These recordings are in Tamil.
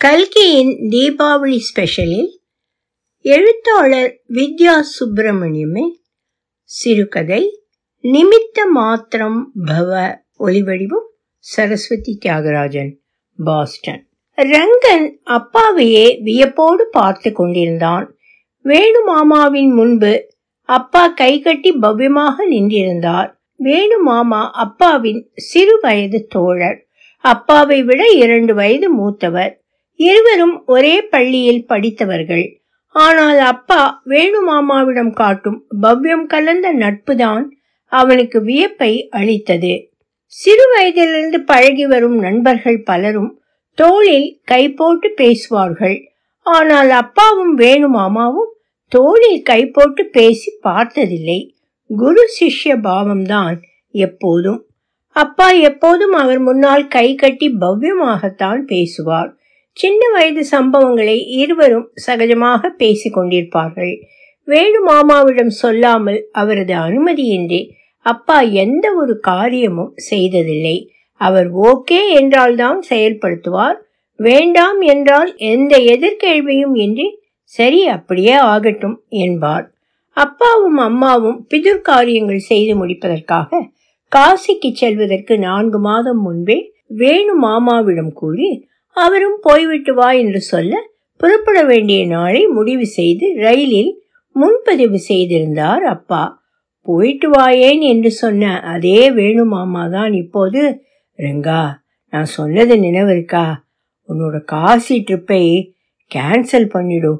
கல்கியின் தீபாவளி ஸ்பெஷலில் எழுத்தாளர் வித்யா சுப்பிரமணியமே சிறுகதை நிமித்த மாத்திரம் பவ ஒலிவடிவம் சரஸ்வதி தியாகராஜன் பாஸ்டன். ரங்கன் அப்பாவையே வியப்போடு பார்த்து கொண்டிருந்தான். வேணு மாமாவின் முன்பு அப்பா கைகட்டி பவ்யமாக நின்றிருந்தார். வேணு மாமா அப்பாவின் சிறு வயது தோழர். அப்பாவை விட இரண்டு வயது மூத்தவர். இருவரும் ஒரே பள்ளியில் படித்தவர்கள். ஆனால் அப்பா வேணு மாமாவிடம் காட்டும் பவ்யம் கலந்த நட்புதான் அவனுக்கு வியப்பை அளித்தது. சிறு வயதிலிருந்து பழகி வரும் நண்பர்கள் பலரும் தோளில் கை போட்டு பேசுவார்கள். ஆனால் அப்பாவும் வேணு மாமாவும் தோளில் கை போட்டு பேசி பார்த்ததில்லை. குரு சிஷ்ய பாவம்தான் எப்போதும். அப்பா எப்போதும் அவர் முன்னால் கை கட்டி பவ்யமாகத்தான் பேசுவார். சின்ன வயது சம்பவங்களை இருவரும் சகஜமாக பேசிக் கொண்டிருப்பார்கள். வேணு மாமாவிடம் சொல்லாமல் அவரது அனுமதியின்றி அப்பா எந்த ஒரு காரியமும் செய்ததில்லை. அவர் ஓகே என்றால்தான் செயல்படுத்துவார். வேண்டாம் என்றால் எந்த எதிர்கேள்வியும் இன்றி சரி அப்படியே ஆகட்டும் என்பார். அப்பாவும் அம்மாவும் பிதுர் காரியங்கள் செய்து முடிப்பதற்காக காசிக்கு செல்வதற்கு நான்கு மாதம் முன்பே வேணு மாமாவிடம் கூறி அவரும் போய்விட்டு வா என்று சொல்ல புறப்பட வேண்டிய நாளை முடிவு செய்து ரயிலில் முன்பதிவு செய்திருந்தார் அப்பா. போயிட்டு வாயேன் என்று சொன்ன அதே வேணு மாமா தான் இப்போது. ரெங்கா நான் சொன்னது நினைவிருக்கா? உன்னோட காசி ட்ரிப்பை கேன்சல் பண்ணிடு.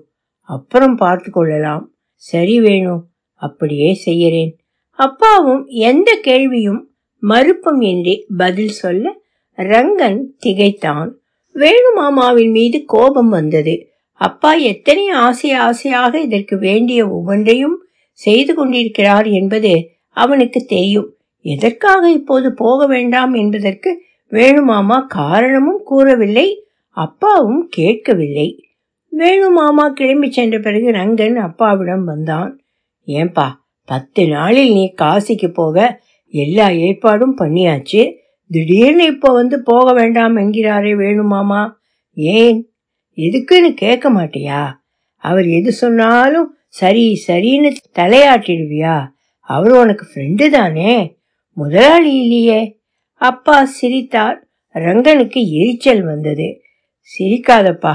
அப்புறம் பார்த்து கொள்ளலாம். சரி வேணும் அப்படியே செய்யறேன். அப்பாவும் எந்த கேள்வியும் மறுப்பும் இன்றி பதில் சொல்ல ரங்கன் திகைத்தான். வேணு மாமாவின் மீது கோபம் வந்தது. அப்பா எத்தனை ஆசை ஆசையாக இதற்கு வேண்டிய ஒவ்வொன்றையும் செய்து கொண்டிருக்கிறார் என்பது அவனுக்கு தெரியும். எதற்காக இப்போது போக வேண்டாம் என்பதற்கு வேணுமாமா காரணமும் கூறவில்லை அப்பாவும் கேட்கவில்லை. வேணுமாமா கிளம்பி சென்ற பிறகு ரங்கன் அப்பாவிடம் வந்தான். ஏன்பா பத்து நாளில் நீ காசிக்கு போக எல்லா ஏற்பாடும் பண்ணியாச்சு? திடீர்னு இப்போ வந்து போக வேண்டாம் என்கிறாரே வேணுமாமா? ஏன்? எதுக்குன்னு கேட்க மாட்டியா? அவர் எது சொன்னாலும் சரி சரின்னு தலையாட்டிடுவியா? அவர் உனக்கு ஃப்ரெண்டு தானே? முதலாளி இல்லையே. அப்பா சிரித்தார். ரங்கனுக்கு எரிச்சல் வந்தது. சிரிக்காதப்பா.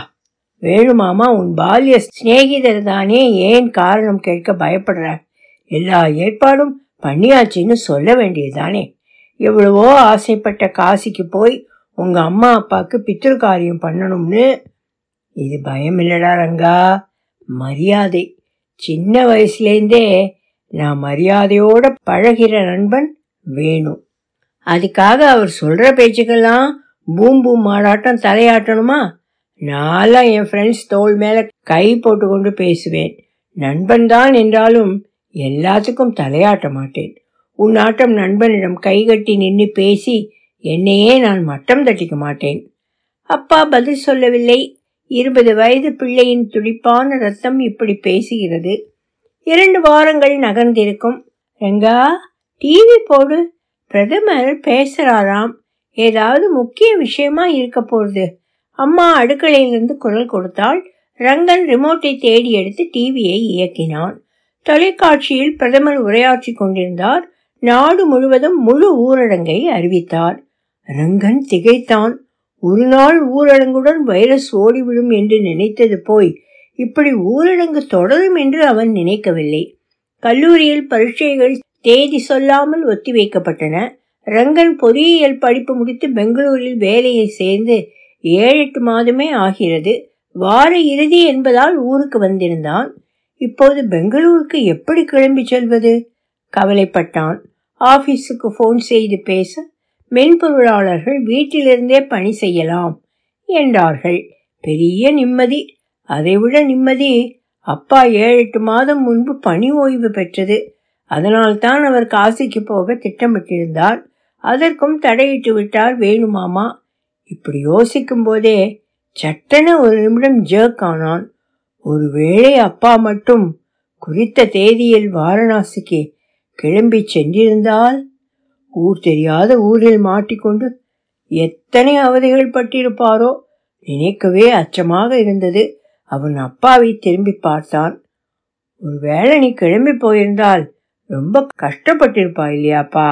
வேணுமாமா உன் பால்ய சிநேகிதர் தானே ஏன் காரணம் கேட்க பயப்படுற எல்லா ஏற்பாடும் பண்ணியாச்சுன்னு சொல்ல வேண்டியதுதானே. எவ்வளவோ ஆசைப்பட்ட காசிக்கு போய் உங்க அம்மா அப்பாவுக்கு பித்திரு காரியம் பண்ணணும்னு. இது பயம் இல்லடா ரங்கா. மரியாதை. சின்ன வயசுலேருந்தே நான் மரியாதையோட பழகிற நண்பன் வேணும் அதுக்காக அவர் சொல்ற பேச்சுக்கெல்லாம் பூம் பூம் மாடாட்டம் தலையாட்டணுமா? நான்லாம் என் ஃப்ரெண்ட்ஸ் தோல் மேல கை போட்டுக்கொண்டு பேசுவேன். நண்பன் தான் என்றாலும் எல்லாத்துக்கும் தலையாட்ட மாட்டேன். உன் ஆட்டம் நண்பனிடம் கைகட்டி நின்று பேசி என்னையே நான் மட்டம் தட்டிக்க மாட்டேன். அப்பா பதில் சொல்லவில்லை. இருபது வயது பிள்ளையின் துடிப்பான ரத்தம் இப்படி பேசுகிறது. இரண்டு வாரங்கள் நகர்ந்திருக்கும். ரெங்கா டிவி போடு. பிரதமர் பேசுறாராம். ஏதாவது முக்கிய விஷயமா இருக்க போகுது. அம்மா அடுக்கலையிலிருந்து குரல் கொடுத்தால் ரங்கன் ரிமோட்டை தேடி எடுத்து டிவியை இயக்கினான். தொலைக்காட்சியில் பிரதமர் உரையாற்றி கொண்டிருந்தார். நாடு முழுவதும் முழு ஊரடங்கை அறிவித்தார். ரங்கன் திகைத்தான். ஒரு நாள் ஊரடங்குடன் வைரஸ் ஓடிவிடும் என்று நினைத்தது போய் இப்படி ஊரடங்கு தொடரும் என்று அவன் நினைக்கவில்லை. கல்லூரியில் பரீட்சைகள் தேதி சொல்லாமல் ஒத்திவைக்கப்பட்டன. ரங்கன் பொறியியல் படிப்பு முடித்து பெங்களூரில் வேலையை சேர்ந்து ஏழு எட்டு மாதமே ஆகிறது. வார இறுதி என்பதால் ஊருக்கு வந்திருந்தான். இப்போது பெங்களூருக்கு எப்படி கிளம்பி செல்வது? கவலைப்பட்டான். ஆபீஸுக்கு போன் செய்து பேச மென்பொருளாளர்கள் வீட்டிலிருந்தே பணி செய்யலாம் என்றார்கள். பெரிய நிம்மதி. அதைவிட நிம்மதி அப்பா ஏழு எட்டு மாதம் முன்பு பணி ஓய்வு பெற்றது. அதனால் தான் அவர் காசிக்கு போக திட்டமிட்டிருந்தார். அதற்கும் தடையிட்டு விட்டார் வேணுமாமா. இப்படி யோசிக்கும் போதே சட்டென ஒரு நிமிடம் ஜேக் ஆனான். ஒருவேளை அப்பா மட்டும் குறித்த தேதியில் வாரணாசிக்கு கிளம்பி சென்றிருந்தால் ஊர் தெரியாத ஊரில் மாட்டிக்கொண்டு எத்தனை அவதிகள் பட்டிருப்பாரோ நினைக்கவே அச்சமாக இருந்தது. அவன் அப்பாவை திரும்பி பார்த்தான். ஒருவேளை நீ கிளம்பி போயிருந்தால் ரொம்ப கஷ்டப்பட்டிருப்பா இல்லையாப்பா?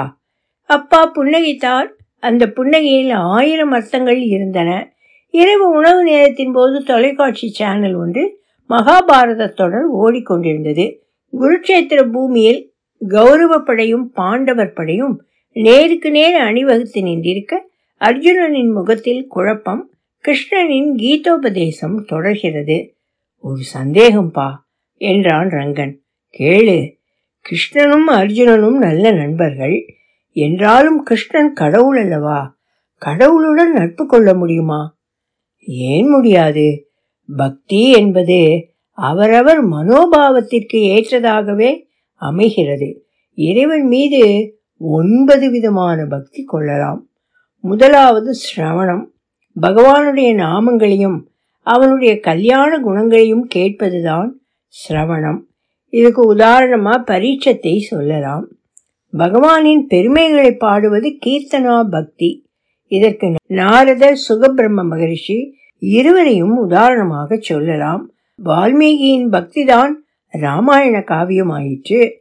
அப்பா புன்னகைத்தார் அந்த புன்னகையில் ஆயிரம் அர்த்தங்கள் இருந்தன. இரவு உணவு நேரத்தின் போது தொலைக்காட்சி சேனல் ஒன்று மகாபாரத தொடர் ஓடிக்கொண்டிருந்தது. குருட்சேத்திர பூமியில் கௌரவ படையும் பாண்டவர் படையும் நேருக்கு நேர் அணிவகுத்து நின்றிருக்க அர்ஜுனனின் முகத்தில் குழப்பம் கிருஷ்ணனின் கீதோபதேசம் தொடர்கிறது. ஒரு சந்தேகம்பா என்றான் ரங்கன். கேளு கிருஷ்ணனும் அர்ஜுனனும் நல்ல நண்பர்கள். என்றாலும் கிருஷ்ணன் கடவுள் அல்லவா? கடவுளுடன் நட்பு கொள்ள முடியுமா? ஏன் முடியாது? பக்தி என்பது அவரவர் மனோபாவத்திற்கு ஏற்றதாகவே அமைகிறது. இறைவன் மீது ஒன்பது விதமான பக்தி கொள்ளலாம். முதலாவது சிரவணம். பகவானுடைய நாமங்களையும் அவனுடைய கல்யாண குணங்களையும் கேட்பதுதான் சிரவணம். இதுக்கு உதாரணமா பரீட்சத்தை சொல்லலாம். பகவானின் பெருமைகளை பாடுவது கீர்த்தனா பக்தி. இதற்கு நாரதர் சுகபிரம்ம மகரிஷி இருவரையும் உதாரணமாக சொல்லலாம். வால்மீகியின் பக்திதான் ராமாயண காவியமாயிற்று.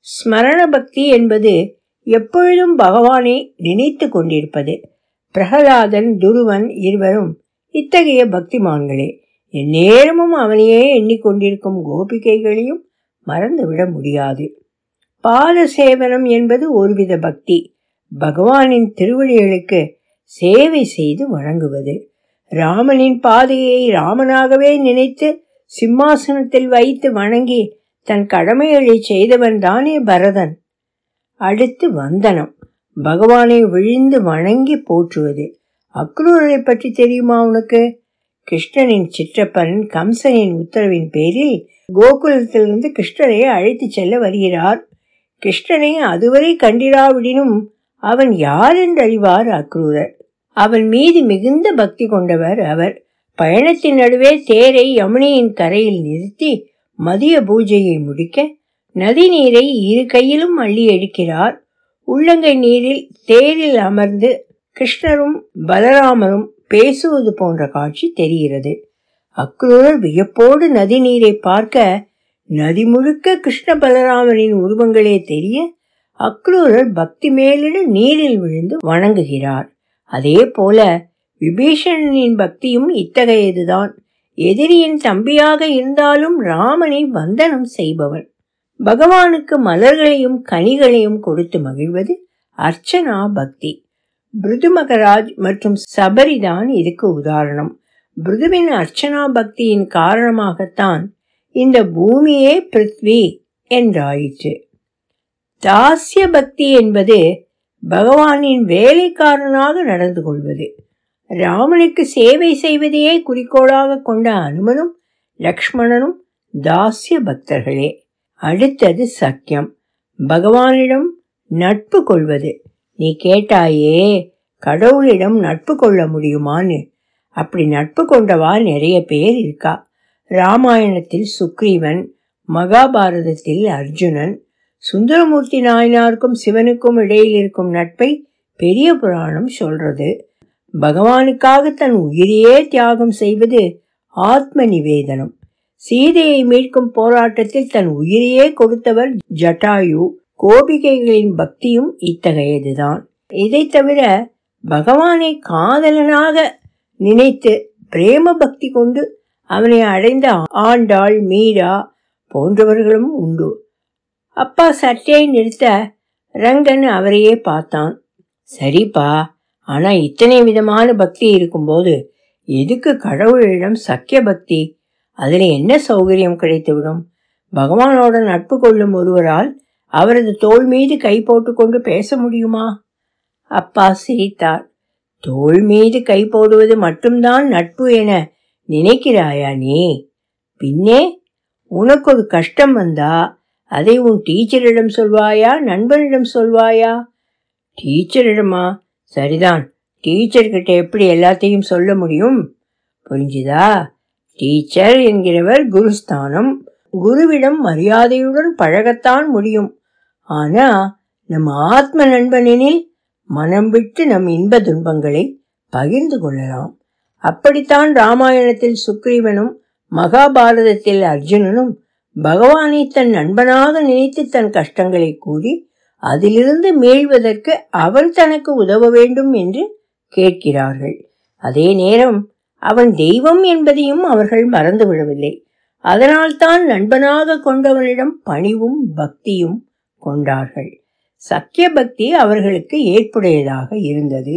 ஸ்மரண பக்தி என்பது எப்பொழுதும் பகவானை நினைத்து கொண்டிருப்பது. பிரகலாதன் துருவன் இருவரும் இத்தகைய பக்திமான்களே. எந்நேரமும் அவனையே எண்ணிக்கொண்டிருக்கும் கோபிகைகளையும் மறந்துவிட முடியாது. பாத சேவனம் என்பது ஒருவித பக்தி. பகவானின் திருவடிகளுக்கு சேவை செய்து வழங்குவது. ராமனின் பாதையை ராமனாகவே நினைத்து சிம்மாசனத்தில் வைத்து வணங்கி தன் கடமைகளை செய்தவன் தானே பரதன். அடுத்து வந்தனம். பகவானை விழுந்து வணங்கி போற்றுவது. அக்ரூரரை பற்றி தெரியுமா உனக்கு? கிருஷ்ணனின் சிற்றப்பன் கம்சனின் உத்தரவின் பேரில் கோகுலத்திலிருந்து கிருஷ்ணரை அழைத்து செல்ல வருகிறார். கிருஷ்ணனை அதுவரை கண்டிராவிடினும் அவன் யார் என்றறிவார் அக்ரூரர். அவன் மீது மிகுந்த பக்தி கொண்டவர் அவர். பயணத்தின் நடுவே தேரை யமுனையின் கரையில் நிறுத்தி மதிய பூஜையை முடிக்க நதி நீரை இரு கையிலும் அள்ளி எடுக்கிறார். உள்ளங்கை நீரில் தேரில் அமர்ந்து கிருஷ்ணரும் பலராமரும் பேசுவது போன்ற காட்சி தெரிகிறது. அக்ரூரர் வியப்போடு நதி நீரை பார்க்க நதி முழுக்க கிருஷ்ண பலராமரின் உருவங்களே தெரிய அக்ரூரர் பக்தி மேலிட நீரில் விழுந்து வணங்குகிறார். அதே போல விபீஷணனின் பக்தியும் இத்தகையதுதான். எதிரியின் தம்பியாக இருந்தாலும் ராமனை வந்தனம் செய்பவன் பகவானுக்கு மலர்களையும் கனிகளையும் கொடுத்து மகிழ்வது அர்ச்சனா பக்தி. பிருது மகராஜ் மற்றும் சபரிதான் இதுக்கு உதாரணம். பிருதுவின் அர்ச்சனா பக்தியின் காரணமாகத்தான் இந்த பூமியே பிருத்வி என்றாயிற்று. தாசிய பக்தி என்பது பகவானின் வேலைக்காரனாக நடந்து கொள்வது. ராமனுக்கு சேவை செய்வதையே குறிக்கோளாக கொண்ட அனுமனும் லக்ஷ்மணனும் தாசிய பக்தர்களே அடுத்தது சக்கியம் பகவானிடம் நட்பு கொள்வது. நீ கேட்டாயே கடவுளிடம் நட்பு கொள்ள முடியுமான்னு. அப்படி நட்பு கொண்டவா நிறைய பேர் இருக்கா. ராமாயணத்தில் சுக்ரீவன் மகாபாரதத்தில் அர்ஜுனன் சுந்தரமூர்த்தி நாயனாருக்கும் சிவனுக்கும் இடையில் இருக்கும் நட்பை பெரிய புராணம் சொல்றது. பகவானுக்காக தன் உயிரையே தியாகம் செய்வது ஆத்ம நிவேதனம் சீதையை மீட்கும் போராட்டத்தில் தன் உயிரையே கொடுத்தவர் ஜட்டாயு. கோபிகைகளின் பக்தியும் இத்தகையதுதான். இதை தவிர பகவானை காதலனாக நினைத்து பிரேம பக்தி கொண்டு அவனை அடைந்த ஆண்டாள் மீரா போன்றவர்களும் உண்டு. அப்பா சட்டையை நிறுத்த ரங்கன் அவரையே பார்த்தான். சரிப்பா ஆனா இத்தனை விதமான பக்தி இருக்கும்போது எதுக்கு கடவுளிடம் சக்கிய பக்தி? அதில் என்ன சௌகரியம் கிடைத்துவிடும்? பகவானோட நட்பு கொள்ளும் ஒருவரால் அவரது தோள் மீது கை போட்டுக்கொண்டு பேச முடியுமா? அப்பா சிரித்தார். தோள் மீது கை போடுவது மட்டும்தான் நட்பு என நினைக்கிறாயா நீ? பின்னே உனக்கு ஒரு கஷ்டம் வந்தா அதை உன் டீச்சரிடம் சொல்வாயா நண்பனிடம் சொல்வாயா? டீச்சரிடமா? சரிதான். டீச்சர்கிட்ட எப்படி எல்லாத்தையும் சொல்ல முடியும்? புரிஞ்சுதா? டீச்சர் என்கிறவர் குருஸ்தானம். குருவிடம் மரியாதையுடன் பழகத்தான் முடியும். ஆனா நம் ஆத்ம நண்பனெனில் மனம் விட்டு நம் இன்ப துன்பங்களை பகிர்ந்து கொள்ளலாம். அப்படித்தான் ராமாயணத்தில் சுக்ரீவனும் மகாபாரதத்தில் அர்ஜுனனும் பகவானை தன் நண்பனாக நினைத்து தன் கஷ்டங்களை கூறி அதிலிருந்து மீள்வதற்கு அவன் தனக்கு உதவ வேண்டும் என்று கேட்கிறார்கள். அதே நேரம் அவன் தெய்வம் என்பதையும் அவர்கள் மறந்துவிடவில்லை அதனால்தான் நண்பனாக கொண்டவனிடம் பணிவும் பக்தியும் கொண்டார்கள். சக்கிய பக்தி அவர்களுக்கு ஏற்புடையதாக இருந்தது.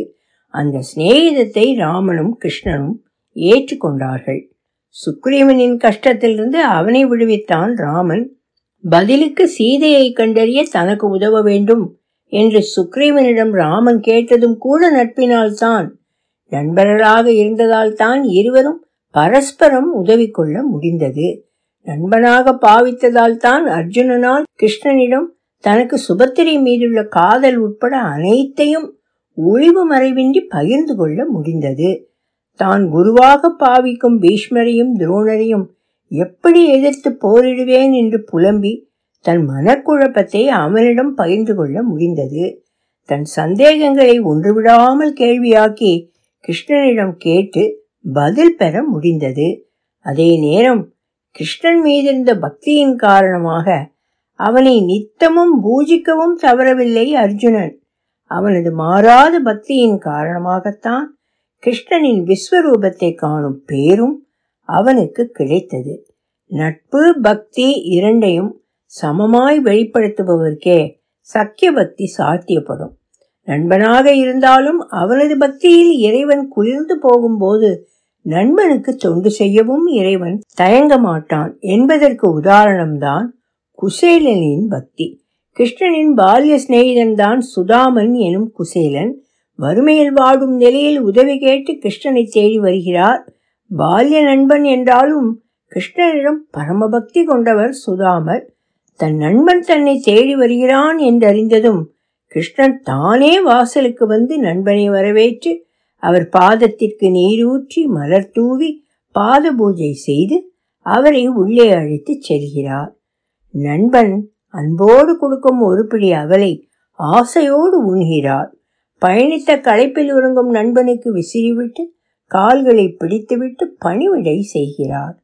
அந்த சிநேகிதத்தை ராமனும் கிருஷ்ணனும் ஏற்றுக்கொண்டார்கள். சுக்ரீவனின் கஷ்டத்திலிருந்து அவனை விடுவித்தான் ராமன் பதிலுக்கு சீதையை கண்டறிய தனக்கு உதவ வேண்டும் என்று சுக்ரீவனிடம் ராமன் கேட்டதும் கூட நட்பினால்தான். நண்பர்களாக இருந்ததால் தான் இருவரும் பரஸ்பரம் உதவி கொள்ள முடிந்தது. நண்பனாக பாவித்ததால் தான் அர்ஜுனனால் கிருஷ்ணனிடம் தனக்கு சுபத்திரை மீதுள்ள காதல் உட்பட அனைத்தையும் ஒளிவு மறைவின்றி பகிர்ந்து கொள்ள முடிந்தது. தான் குருவாக பாவிக்கும் பீஷ்மரையும் துரோணரையும் எப்படி எதிர்த்து போரிடுவேன் என்று புலம்பி தன் மனக்குழப்பத்தை அவனிடம் பகிர்ந்து கொள்ள முடிந்தது. தன் சந்தேகங்களை ஒன்றுவிடாமல் கேள்வியாக்கி கிருஷ்ணனிடம் கேட்டு பதில் பெற முடிந்தது. அதே நேரம் கிருஷ்ணன் மீதிருந்த பக்தியின் காரணமாக அவனை நித்தமும் பூஜிக்கவும் தவறவில்லை அர்ஜுனன். அவனது மாறாத பக்தியின் காரணமாகத்தான் கிருஷ்ணனின் விஸ்வரூபத்தை காணும் பேரும் அவனுக்கு கிடைத்தது. நட்பு பக்தி இரண்டையும் சமமாய் வெளிப்படுத்துபவருக்கே சக்கிய பக்தி சாத்தியப்படும். நண்பனாக இருந்தாலும் அவனது பக்தியில் இறைவன் குளிர்ந்து போகும்போது நண்பனுக்கு தொண்டு செய்யவும் இறைவன் தயங்க மாட்டான் என்பதற்கு உதாரணம்தான் குசேலனின் பக்தி. கிருஷ்ணனின் பால்ய சிநேகிதன் தான் சுதாமன் எனும் குசேலன் வறுமையில் வாடும் நிலையில் உதவி கேட்டு கிருஷ்ணனை தேடி வருகிறார். பால்ய நண்பன் என்றாலும் கிருஷ்ணனிடம் பரமபக்தி கொண்டவர் சுதாமர் தன் நண்பன் தன்னை தேடி வருகிறான் என்றறிந்ததும் கிருஷ்ணன் தானே வாசலுக்கு வந்து நண்பனை வரவேற்று அவர் பாதத்திற்கு நீரூற்றி மலர் தூவி பாத பூஜை செய்து அவரை உள்ளே அழைத்துச் செல்கிறார். நண்பன் அன்போடு கொடுக்கும் ஒரு பிடி அவளை ஆசையோடு உண்கிறார். பயணித்த களைப்பில் உறங்கும் நண்பனுக்கு விசிறிவிட்டு கால்களை பிடித்துவிட்டு பணிவிடை செய்கிறார்.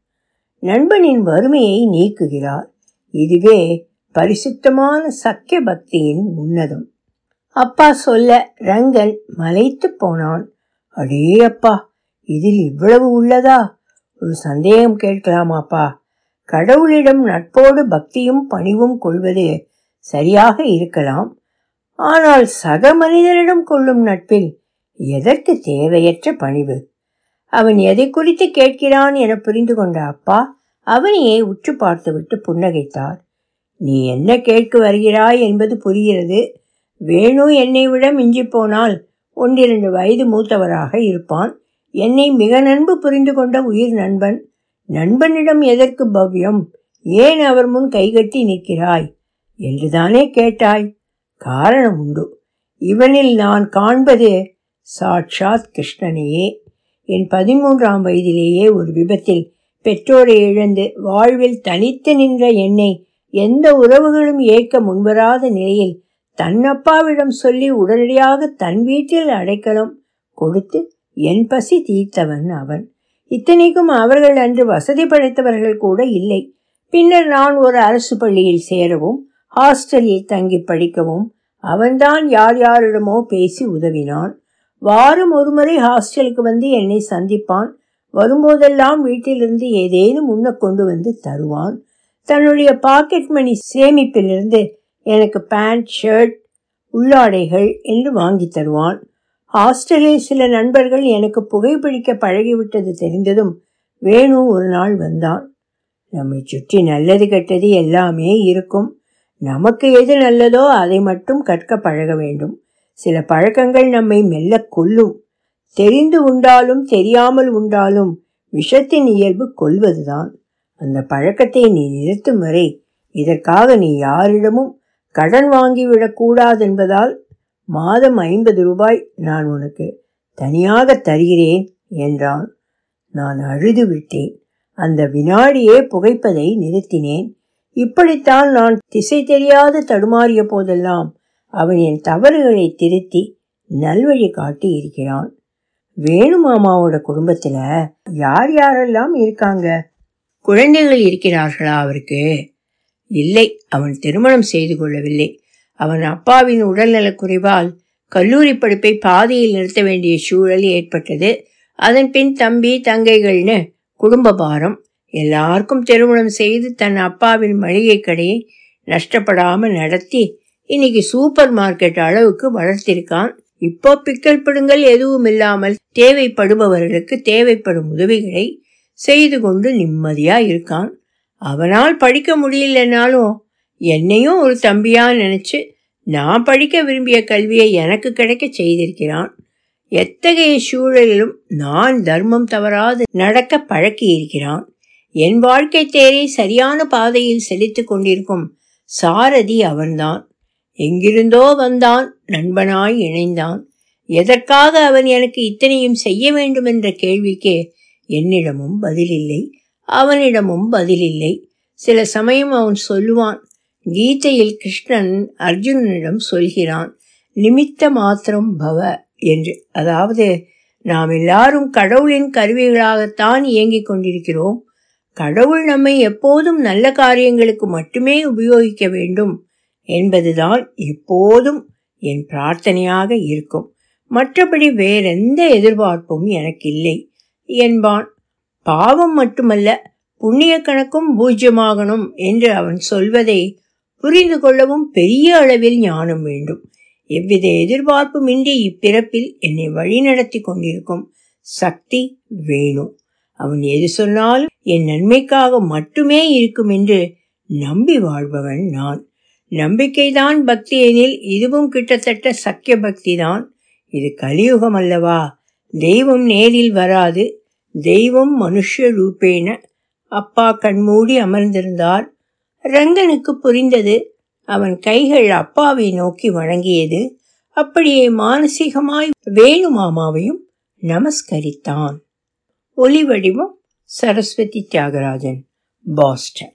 நண்பனின் வறுமையை நீக்குகிறார். இதுவே பரிசுத்தமான சக்கிய பக்தியின் உன்னதம். அப்பா சொல்ல ரங்கன் மலைத்து போனான். அடே அப்பா இதில் இவ்வளவு உள்ளதா? ஒரு சந்தேகம் கேட்கலாமாப்பா கடவுளிடம் நட்போடு பக்தியும் பணிவும் கொள்வது சரியாக இருக்கலாம். ஆனால் சக மனிதரிடம் கொள்ளும் நட்பில் எதற்கு தேவையற்ற பணிவு? அவன் எதை குறித்து கேட்கிறான் என புரிந்து கொண்ட அப்பா அவனையே உற்று பார்த்துவிட்டு புன்னகைத்தார். நீ என்ன கேட்க வருகிறாய் என்பது புரிகிறது. வேணு என்னை விட மிஞ்சி போனால் ஒன்றிரண்டு வயது மூத்தவராக இருப்பான். என்னை மிக நன்பு புரிந்து கொண்ட உயிர் நண்பன். நண்பனிடம் எதற்கு பவ்யம்? ஏன் அவர் முன் கைகட்டி நிற்கிறாய்? என்றுதானே கேட்டாய். காரணம் உண்டு. இவனில் நான் காண்பது சாட்சாத் கிருஷ்ணனையே. என் பதிமூன்றாம் வயதிலேயே ஒரு விபத்தில் பெற்றோரை இழந்து வாழ்வில் தனித்து நின்ற என்னை எந்த உறவுகளும் ஏற்க முன்வராத நிலையில் தன்னப்பாவிடம் சொல்லி உடனடியாக தன் வீட்டில் அடைக்கலம் கொடுத்து என் பசி தீர்த்தவன் அவன். இத்தனைக்கும் அவர்கள் அன்று வசதி படைத்தவர்கள் கூட இல்லை. பின்னர் நான் ஒரு அரசு பள்ளியில் சேரவும் ஹாஸ்டலில் தங்கி படிக்கவும் அவன்தான் யார் யாரிடமோ பேசி உதவினான். வாரம் ஒருமுறை ஹாஸ்டலுக்கு வந்து என்னை சந்திப்பான். வரும்போதெல்லாம் வீட்டிலிருந்து ஏதேனும் உண்ண கொண்டு வந்து தருவான். தன்னுடைய பாக்கெட் மணி சேமிப்பிலிருந்து எனக்கு பேண்ட் ஷர்ட் உள்ளாடைகள் என்று வாங்கி தருவான். ஹாஸ்டலில் சில நண்பர்கள் எனக்கு புகைப்பிடிக்க பழகிவிட்டது தெரிந்ததும் வேணு ஒரு நாள் வந்தான். நம்மை சுற்றி நல்லது கெட்டது எல்லாமே இருக்கும். நமக்கு எது நல்லதோ அதை மட்டும் கற்க பழக வேண்டும். சில பழக்கங்கள் நம்மை மெல்ல கொல்லும். தெரிந்து உண்டாலும் தெரியாமல் உண்டாலும் விஷத்தின் இயல்பு கொல்வதுதான். அந்த பழக்கத்தை நீ நிறுத்தும் வரை இதற்காக நீ யாரிடமும் கடன் வாங்கிவிடக்கூடாதென்பதால் மாதம் ஐம்பது ரூபாய் நான் உனக்கு தனியாக தருகிறேன் என்றான். நான் அழுது விட்டேன். அந்த வினாடியே புகைப்பதை நிறுத்தினேன். இப்படித்தான் நான் திசை தெரியாது தடுமாறிய போதெல்லாம் அவன் என் தவறுகளை திருத்தி நல்வழி காட்டி இருக்கிறான். வேணு மாமாவோட குடும்பத்துல யார் யாரெல்லாம் இருக்காங்க? குழந்தைகள் இருக்கிறார்களா அவருக்கு? இல்லை அவன் திருமணம் செய்து கொள்ளவில்லை. அவன் அப்பாவின் உடல்நலக் குறைவால் கல்லூரி படிப்பை பாதியில் நிறுத்த வேண்டிய சூழல் ஏற்பட்டது. அதன் பின் தம்பி தங்கைகள்னு குடும்ப பாரம். எல்லாருக்கும் திருமணம் செய்து தன் அப்பாவின் மளிகை கடையை நஷ்டப்படாமல் நடத்தி இன்னைக்கு சூப்பர் மார்க்கெட் அளவுக்கு வளர்த்திருக்கான். இப்போ பிக்கல் பிடுங்கள் எதுவும் இல்லாமல் தேவைப்படுபவர்களுக்கு தேவைப்படும் உதவிகளை செய்து கொண்டு நிம்மதியா இருக்கான். அவனால் படிக்க முடியலனாலும் என்னையும் ஒரு தம்பியா நினைச்சு நான் படிக்க விரும்பிய கல்வியை எனக்கு கிடைக்க செய்திருக்கிறான். எத்தகைய சூழலிலும் நான் தர்மம் தவறாது நடக்க பழக்கி இருக்கிறான் என் வாழ்க்கை தேரை சரியான பாதையில் செலுத்திக் கொண்டிருக்கும் சாரதி அவன்தான். எங்கிருந்தோ வந்தான் நண்பனாய் இணைந்தான். எதற்காக அவன் எனக்கு இத்தனையும் செய்ய வேண்டும் என்ற கேள்விக்கே என்னிடமும் பதிலில்லை அவனிடமும் பதிலில்லை. சில சமயம் அவன் சொல்லுவான் கீதையில் கிருஷ்ணன் அர்ஜுனனிடம் சொல்கிறான் நிமித்த மாத்திரம் பவ என்று. அதாவது நாம் எல்லாரும் கடவுளின் கருவிகளாகத்தான் இயங்கிக் கொண்டிருக்கிறோம். கடவுள் நம்மை எப்போதும் நல்ல காரியங்களுக்கு மட்டுமே உபயோகிக்க வேண்டும். என்பதுதான் எப்போதும் என் பிரார்த்தனையாக இருக்கும். மற்றபடி வேறெந்த எதிர்பார்ப்பும் எனக்கு இல்லை என்பான். பாவம் மட்டுமல்ல புண்ணிய கணக்கும் பூஜ்யமாகணும் என்று அவன் சொல்வதை புரிந்து கொள்ளவும் பெரிய அளவில் ஞானம் வேண்டும். எவ்வித எதிர்பார்ப்புமின்றி இப்பிறப்பில் என்னை வழிநடத்தி கொண்டிருக்கும் சக்தி வேணும். அவன் எது சொன்னாலும் என் நன்மைக்காக மட்டுமே இருக்கும் என்று நம்பி வாழ்பவன் நான். நம்பிக்கைதான் பக்தி எனில் இதுவும் கிட்டத்தட்ட சக்கிய பக்தி தான் இது கலியுகம் அல்லவா? தெய்வம் நேரில் வராது. தெய்வம் மனுஷ ரூபேன. அப்பா கண்மூடி அமர்ந்திருந்தார். ரங்கனுக்கு புரிந்தது. அவன் கைகள் அப்பாவை நோக்கி வணங்கியது. அப்படியே மானசீகமாய் வேணு மாமாவையும் நமஸ்கரித்தான். ஒலி வடிவம் சரஸ்வதி தியாகராஜன் பாஸ்டன்.